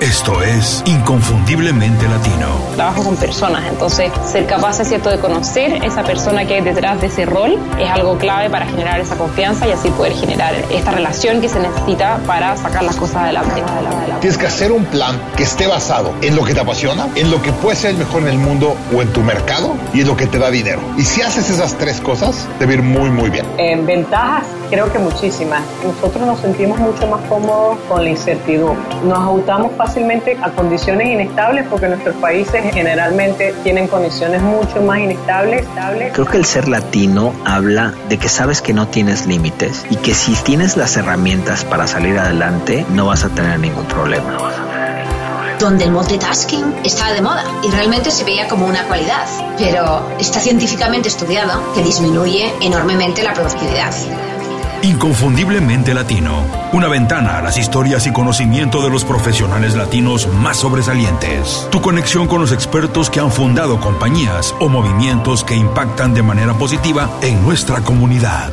Esto es Inconfundiblemente Latino. Trabajo con personas, entonces ser capaz, es cierto, de conocer esa persona que hay detrás de ese rol es algo clave para generar esa confianza y así poder generar esta relación que se necesita para sacar las cosas adelante. Tienes que hacer un plan que esté basado en lo que te apasiona, en lo que puede ser el mejor en el mundo o en tu mercado y en lo que te da dinero. Y si haces esas tres cosas, te va a ir muy, muy bien. En ventajas, creo que muchísimas. Nosotros nos sentimos mucho más cómodos con la incertidumbre. Nos ajustamos fácilmente a condiciones inestables porque nuestros países generalmente tienen condiciones mucho más inestables. Creo que el ser latino habla de que sabes que no tienes límites y que si tienes las herramientas para salir adelante no vas a tener ningún problema. donde el multitasking estaba de moda y realmente se veía como una cualidad, pero está científicamente estudiado que disminuye enormemente la productividad. Inconfundiblemente Latino. Una ventana a las historias y conocimiento de los profesionales latinos más sobresalientes. Tu conexión con los expertos que han fundado compañías o movimientos que impactan de manera positiva en nuestra comunidad.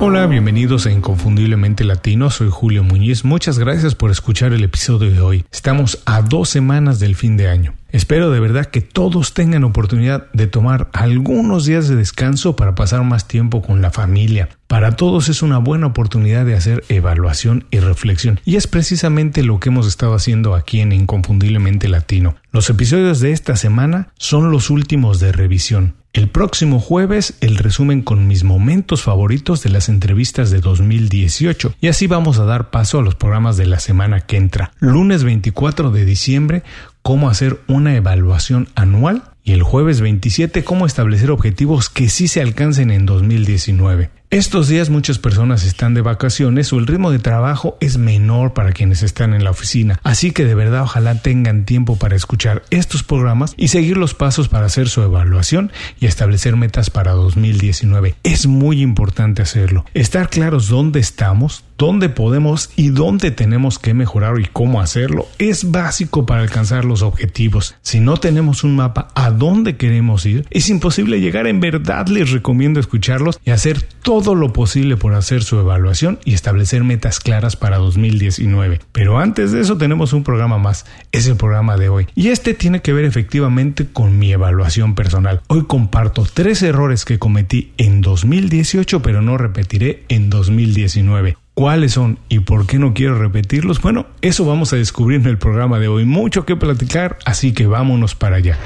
Hola, bienvenidos a Inconfundiblemente Latino, soy Julio Muñiz, muchas gracias por escuchar el episodio de hoy. Estamos a dos semanas del fin de año. Espero de verdad que todos tengan oportunidad de tomar algunos días de descanso para pasar más tiempo con la familia. Para todos es una buena oportunidad de hacer evaluación y reflexión. Y es precisamente lo que hemos estado haciendo aquí en Inconfundiblemente Latino. Los episodios de esta semana son los últimos de revisión. El próximo jueves el resumen con mis momentos favoritos de las entrevistas de 2018 y así vamos a dar paso a los programas de la semana que entra. Lunes 24 de diciembre cómo hacer una evaluación anual y el jueves 27 cómo establecer objetivos que sí se alcancen en 2019. Estos días muchas personas están de vacaciones o el ritmo de trabajo es menor para quienes están en la oficina, así que de verdad ojalá tengan tiempo para escuchar estos programas y seguir los pasos para hacer su evaluación y establecer metas para 2019. Es muy importante hacerlo. Estar claros dónde estamos, dónde podemos y dónde tenemos que mejorar y cómo hacerlo es básico para alcanzar los objetivos. Si no tenemos un mapa a dónde queremos ir, es imposible llegar. En verdad les recomiendo escucharlos y hacer todo lo posible por hacer su evaluación y establecer metas claras para 2019. Pero antes de eso tenemos un programa más, es el programa de hoy. Y este tiene que ver efectivamente con mi evaluación personal. Hoy comparto tres errores que cometí en 2018 pero no repetiré en 2019 cuáles son y por qué no quiero repetirlos, bueno, eso vamos a descubrir en el programa de hoy. Mucho que platicar, así que vámonos para allá.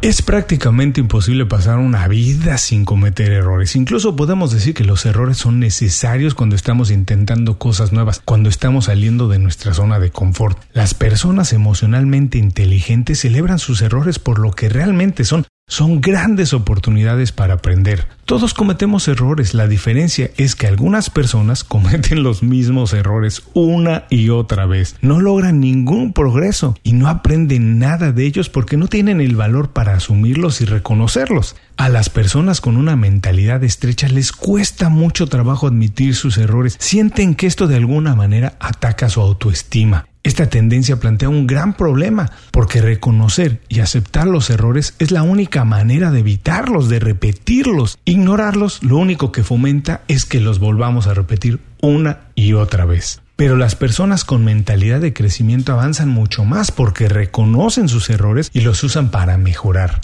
Es prácticamente imposible pasar una vida sin cometer errores. Incluso podemos decir que los errores son necesarios cuando estamos intentando cosas nuevas, cuando estamos saliendo de nuestra zona de confort. Las personas emocionalmente inteligentes celebran sus errores por lo que realmente son, son grandes oportunidades para aprender. Todos cometemos errores, la diferencia es que algunas personas cometen los mismos errores una y otra vez, no logran ningún progreso y no aprenden nada de ellos porque no tienen el valor para asumirlos y reconocerlos. A las personas con una mentalidad estrecha les cuesta mucho trabajo admitir sus errores, sienten que esto de alguna manera ataca su autoestima. Esta tendencia plantea un gran problema, porque reconocer y aceptar los errores es la única manera de evitarlos, de repetirlos. Ignorarlos lo único que fomenta es que los volvamos a repetir una y otra vez. Pero las personas con mentalidad de crecimiento avanzan mucho más porque reconocen sus errores y los usan para mejorar.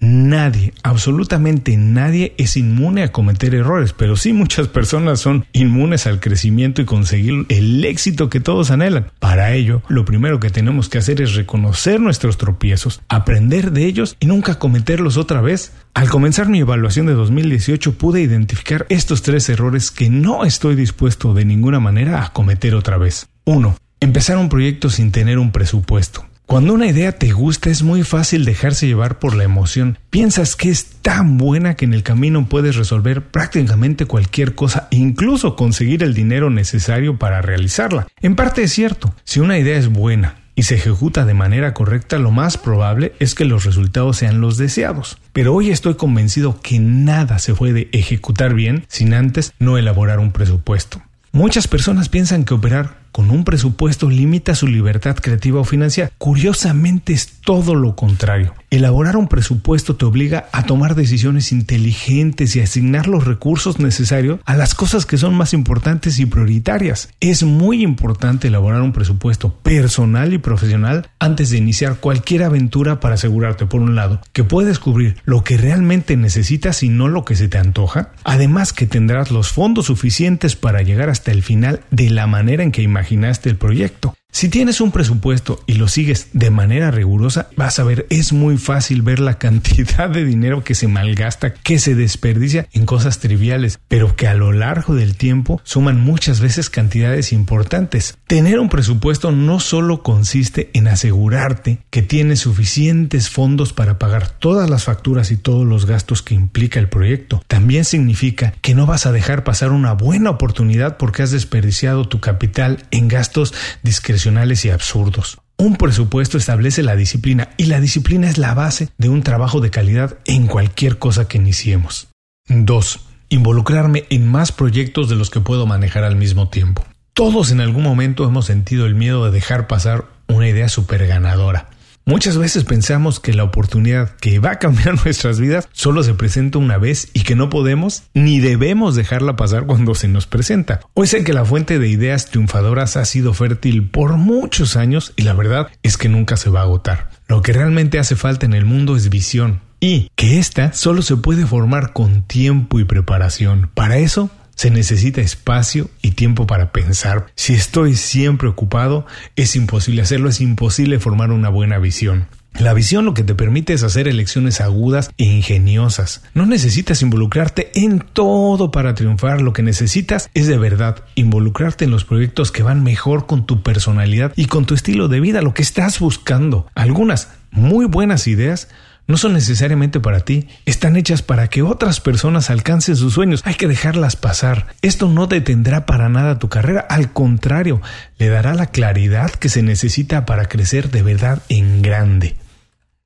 Nadie, absolutamente nadie es inmune a cometer errores, pero sí muchas personas son inmunes al crecimiento y conseguir el éxito que todos anhelan. Para ello, lo primero que tenemos que hacer es reconocer nuestros tropiezos, aprender de ellos y nunca cometerlos otra vez. Al comenzar mi evaluación de 2018 pude identificar estos tres errores que no estoy dispuesto de ninguna manera a cometer otra vez. 1. Empezar un proyecto sin tener un presupuesto. Cuando una idea te gusta es muy fácil dejarse llevar por la emoción. Piensas que es tan buena que en el camino puedes resolver prácticamente cualquier cosa, incluso conseguir el dinero necesario para realizarla. En parte es cierto, si una idea es buena y se ejecuta de manera correcta, lo más probable es que los resultados sean los deseados. Pero hoy estoy convencido que nada se puede ejecutar bien sin antes no elaborar un presupuesto. Muchas personas piensan que operar con un presupuesto limita su libertad creativa o financiera. Curiosamente es todo lo contrario. Elaborar un presupuesto te obliga a tomar decisiones inteligentes y asignar los recursos necesarios a las cosas que son más importantes y prioritarias. Es muy importante elaborar un presupuesto personal y profesional antes de iniciar cualquier aventura para asegurarte, por un lado, que puedes cubrir lo que realmente necesitas y no lo que se te antoja. Además que tendrás los fondos suficientes para llegar hasta el final de la manera en que imaginaste el proyecto. Si tienes un presupuesto y lo sigues de manera rigurosa, vas a ver, es muy fácil ver la cantidad de dinero que se malgasta, que se desperdicia en cosas triviales, pero que a lo largo del tiempo suman muchas veces cantidades importantes. Tener un presupuesto no solo consiste en asegurarte que tienes suficientes fondos para pagar todas las facturas y todos los gastos que implica el proyecto, también significa que no vas a dejar pasar una buena oportunidad porque has desperdiciado tu capital en gastos discrecionales y absurdos. Un presupuesto establece la disciplina y la disciplina es la base de un trabajo de calidad en cualquier cosa que iniciemos. 2. Involucrarme en más proyectos de los que puedo manejar al mismo tiempo. Todos en algún momento hemos sentido el miedo de dejar pasar una idea super ganadora. Muchas veces pensamos que la oportunidad que va a cambiar nuestras vidas solo se presenta una vez y que no podemos ni debemos dejarla pasar cuando se nos presenta. Hoy sé que la fuente de ideas triunfadoras ha sido fértil por muchos años y la verdad es que nunca se va a agotar. Lo que realmente hace falta en el mundo es visión y que ésta solo se puede formar con tiempo y preparación. Para eso se necesita espacio y tiempo para pensar. Si estoy siempre ocupado, es imposible hacerlo, es imposible formar una buena visión. La visión lo que te permite es hacer elecciones agudas e ingeniosas. No necesitas involucrarte en todo para triunfar, lo que necesitas es de verdad involucrarte en los proyectos que van mejor con tu personalidad y con tu estilo de vida, lo que estás buscando. Algunas muy buenas ideas no son necesariamente para ti, están hechas para que otras personas alcancen sus sueños. Hay que dejarlas pasar. Esto no detendrá para nada tu carrera, al contrario, le dará la claridad que se necesita para crecer de verdad en grande.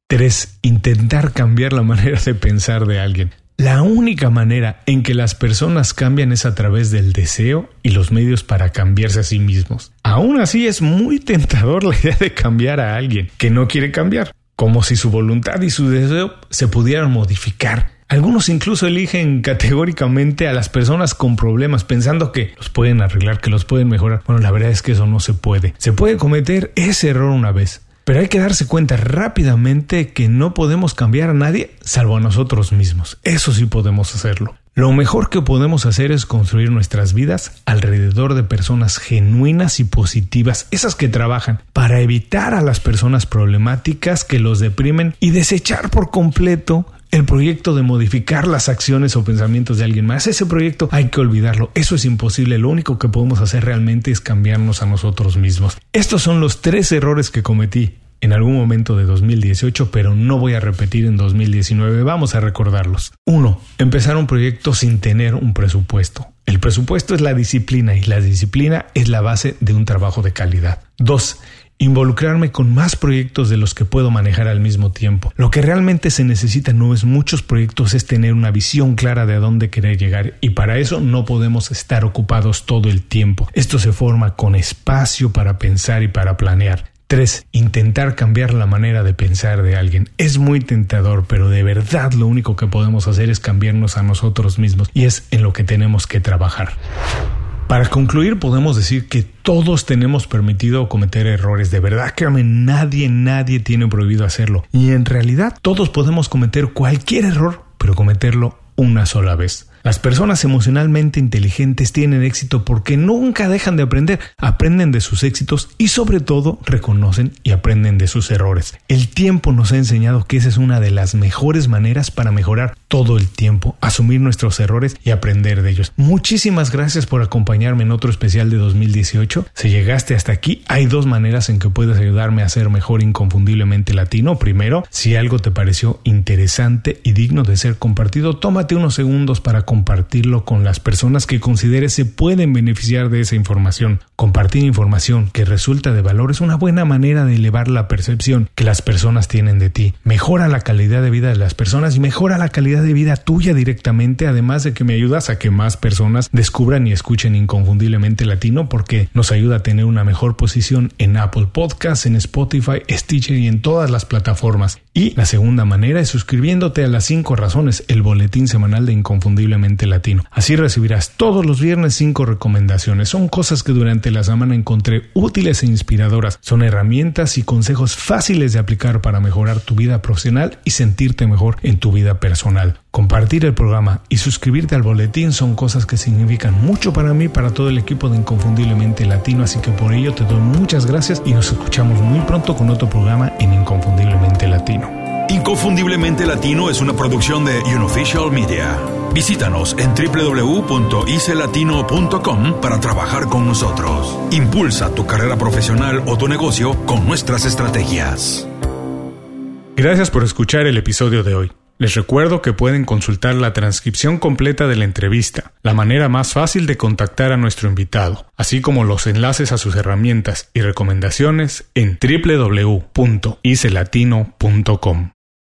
3. Intentar cambiar la manera de pensar de alguien. La única manera en que las personas cambian es a través del deseo y los medios para cambiarse a sí mismos. Aún así es muy tentador la idea de cambiar a alguien que no quiere cambiar como si su voluntad y su deseo se pudieran modificar. Algunos incluso eligen categóricamente a las personas con problemas pensando que los pueden arreglar, que los pueden mejorar. Bueno, la verdad es que eso no se puede. Se puede cometer ese error una vez, pero hay que darse cuenta rápidamente que no podemos cambiar a nadie salvo a nosotros mismos. Eso sí podemos hacerlo. Lo mejor que podemos hacer es construir nuestras vidas alrededor de personas genuinas y positivas, esas que trabajan para evitar a las personas problemáticas que los deprimen y desechar por completo el proyecto de modificar las acciones o pensamientos de alguien más. Ese proyecto hay que olvidarlo. Eso es imposible. Lo único que podemos hacer realmente es cambiarnos a nosotros mismos. Estos son los tres errores que cometí en algún momento de 2018, pero no voy a repetir en 2019. Vamos a recordarlos. 1. Empezar un proyecto sin tener un presupuesto. El presupuesto es la disciplina y la disciplina es la base de un trabajo de calidad. 2. Involucrarme con más proyectos de los que puedo manejar al mismo tiempo. Lo que realmente se necesita no es muchos proyectos, es tener una visión clara de a dónde querer llegar y para eso no podemos estar ocupados todo el tiempo. Esto se forma con espacio para pensar y para planear. 3. Intentar cambiar la manera de pensar de alguien. Es muy tentador, pero de verdad lo único que podemos hacer es cambiarnos a nosotros mismos y es en lo que tenemos que trabajar. Para concluir, podemos decir que todos tenemos permitido cometer errores. De verdad, créanme, nadie, nadie tiene prohibido hacerlo. Y en realidad, todos podemos cometer cualquier error, pero cometerlo una sola vez. Las personas emocionalmente inteligentes tienen éxito porque nunca dejan de aprender, aprenden de sus éxitos y sobre todo reconocen y aprenden de sus errores. El tiempo nos ha enseñado que esa es una de las mejores maneras para mejorar todo el tiempo, asumir nuestros errores y aprender de ellos. Muchísimas gracias por acompañarme en otro especial de 2018. Si llegaste hasta aquí, hay dos maneras en que puedes ayudarme a ser mejor inconfundiblemente latino. Primero, si algo te pareció interesante y digno de ser compartido, tómate unos segundos para compartirlo con las personas que consideres se pueden beneficiar de esa información. Compartir información que resulta de valor es una buena manera de elevar la percepción que las personas tienen de ti. Mejora la calidad de vida de las personas y mejora la calidad de vida tuya directamente, además de que me ayudas a que más personas descubran y escuchen inconfundiblemente latino porque nos ayuda a tener una mejor posición en Apple Podcasts, en Spotify, Stitcher y en todas las plataformas. Y la segunda manera es suscribiéndote a las 5 razones, el boletín semanal de Inconfundiblemente Latino. Así recibirás todos los viernes 5 recomendaciones. Son cosas que durante la semana encontré útiles e inspiradoras. Son herramientas y consejos fáciles de aplicar para mejorar tu vida profesional y sentirte mejor en tu vida personal. Compartir el programa y suscribirte al boletín son cosas que significan mucho para mí, para todo el equipo de Inconfundiblemente Latino, así que por ello te doy muchas gracias y nos escuchamos muy pronto con otro programa en Inconfundiblemente Latino. Inconfundiblemente Latino es una producción de Unofficial Media. Visítanos en www.icelatino.com para trabajar con nosotros. Impulsa tu carrera profesional o tu negocio con nuestras estrategias. Gracias por escuchar el episodio de hoy. Les recuerdo que pueden consultar la transcripción completa de la entrevista, la manera más fácil de contactar a nuestro invitado, así como los enlaces a sus herramientas y recomendaciones en www.icelatino.com.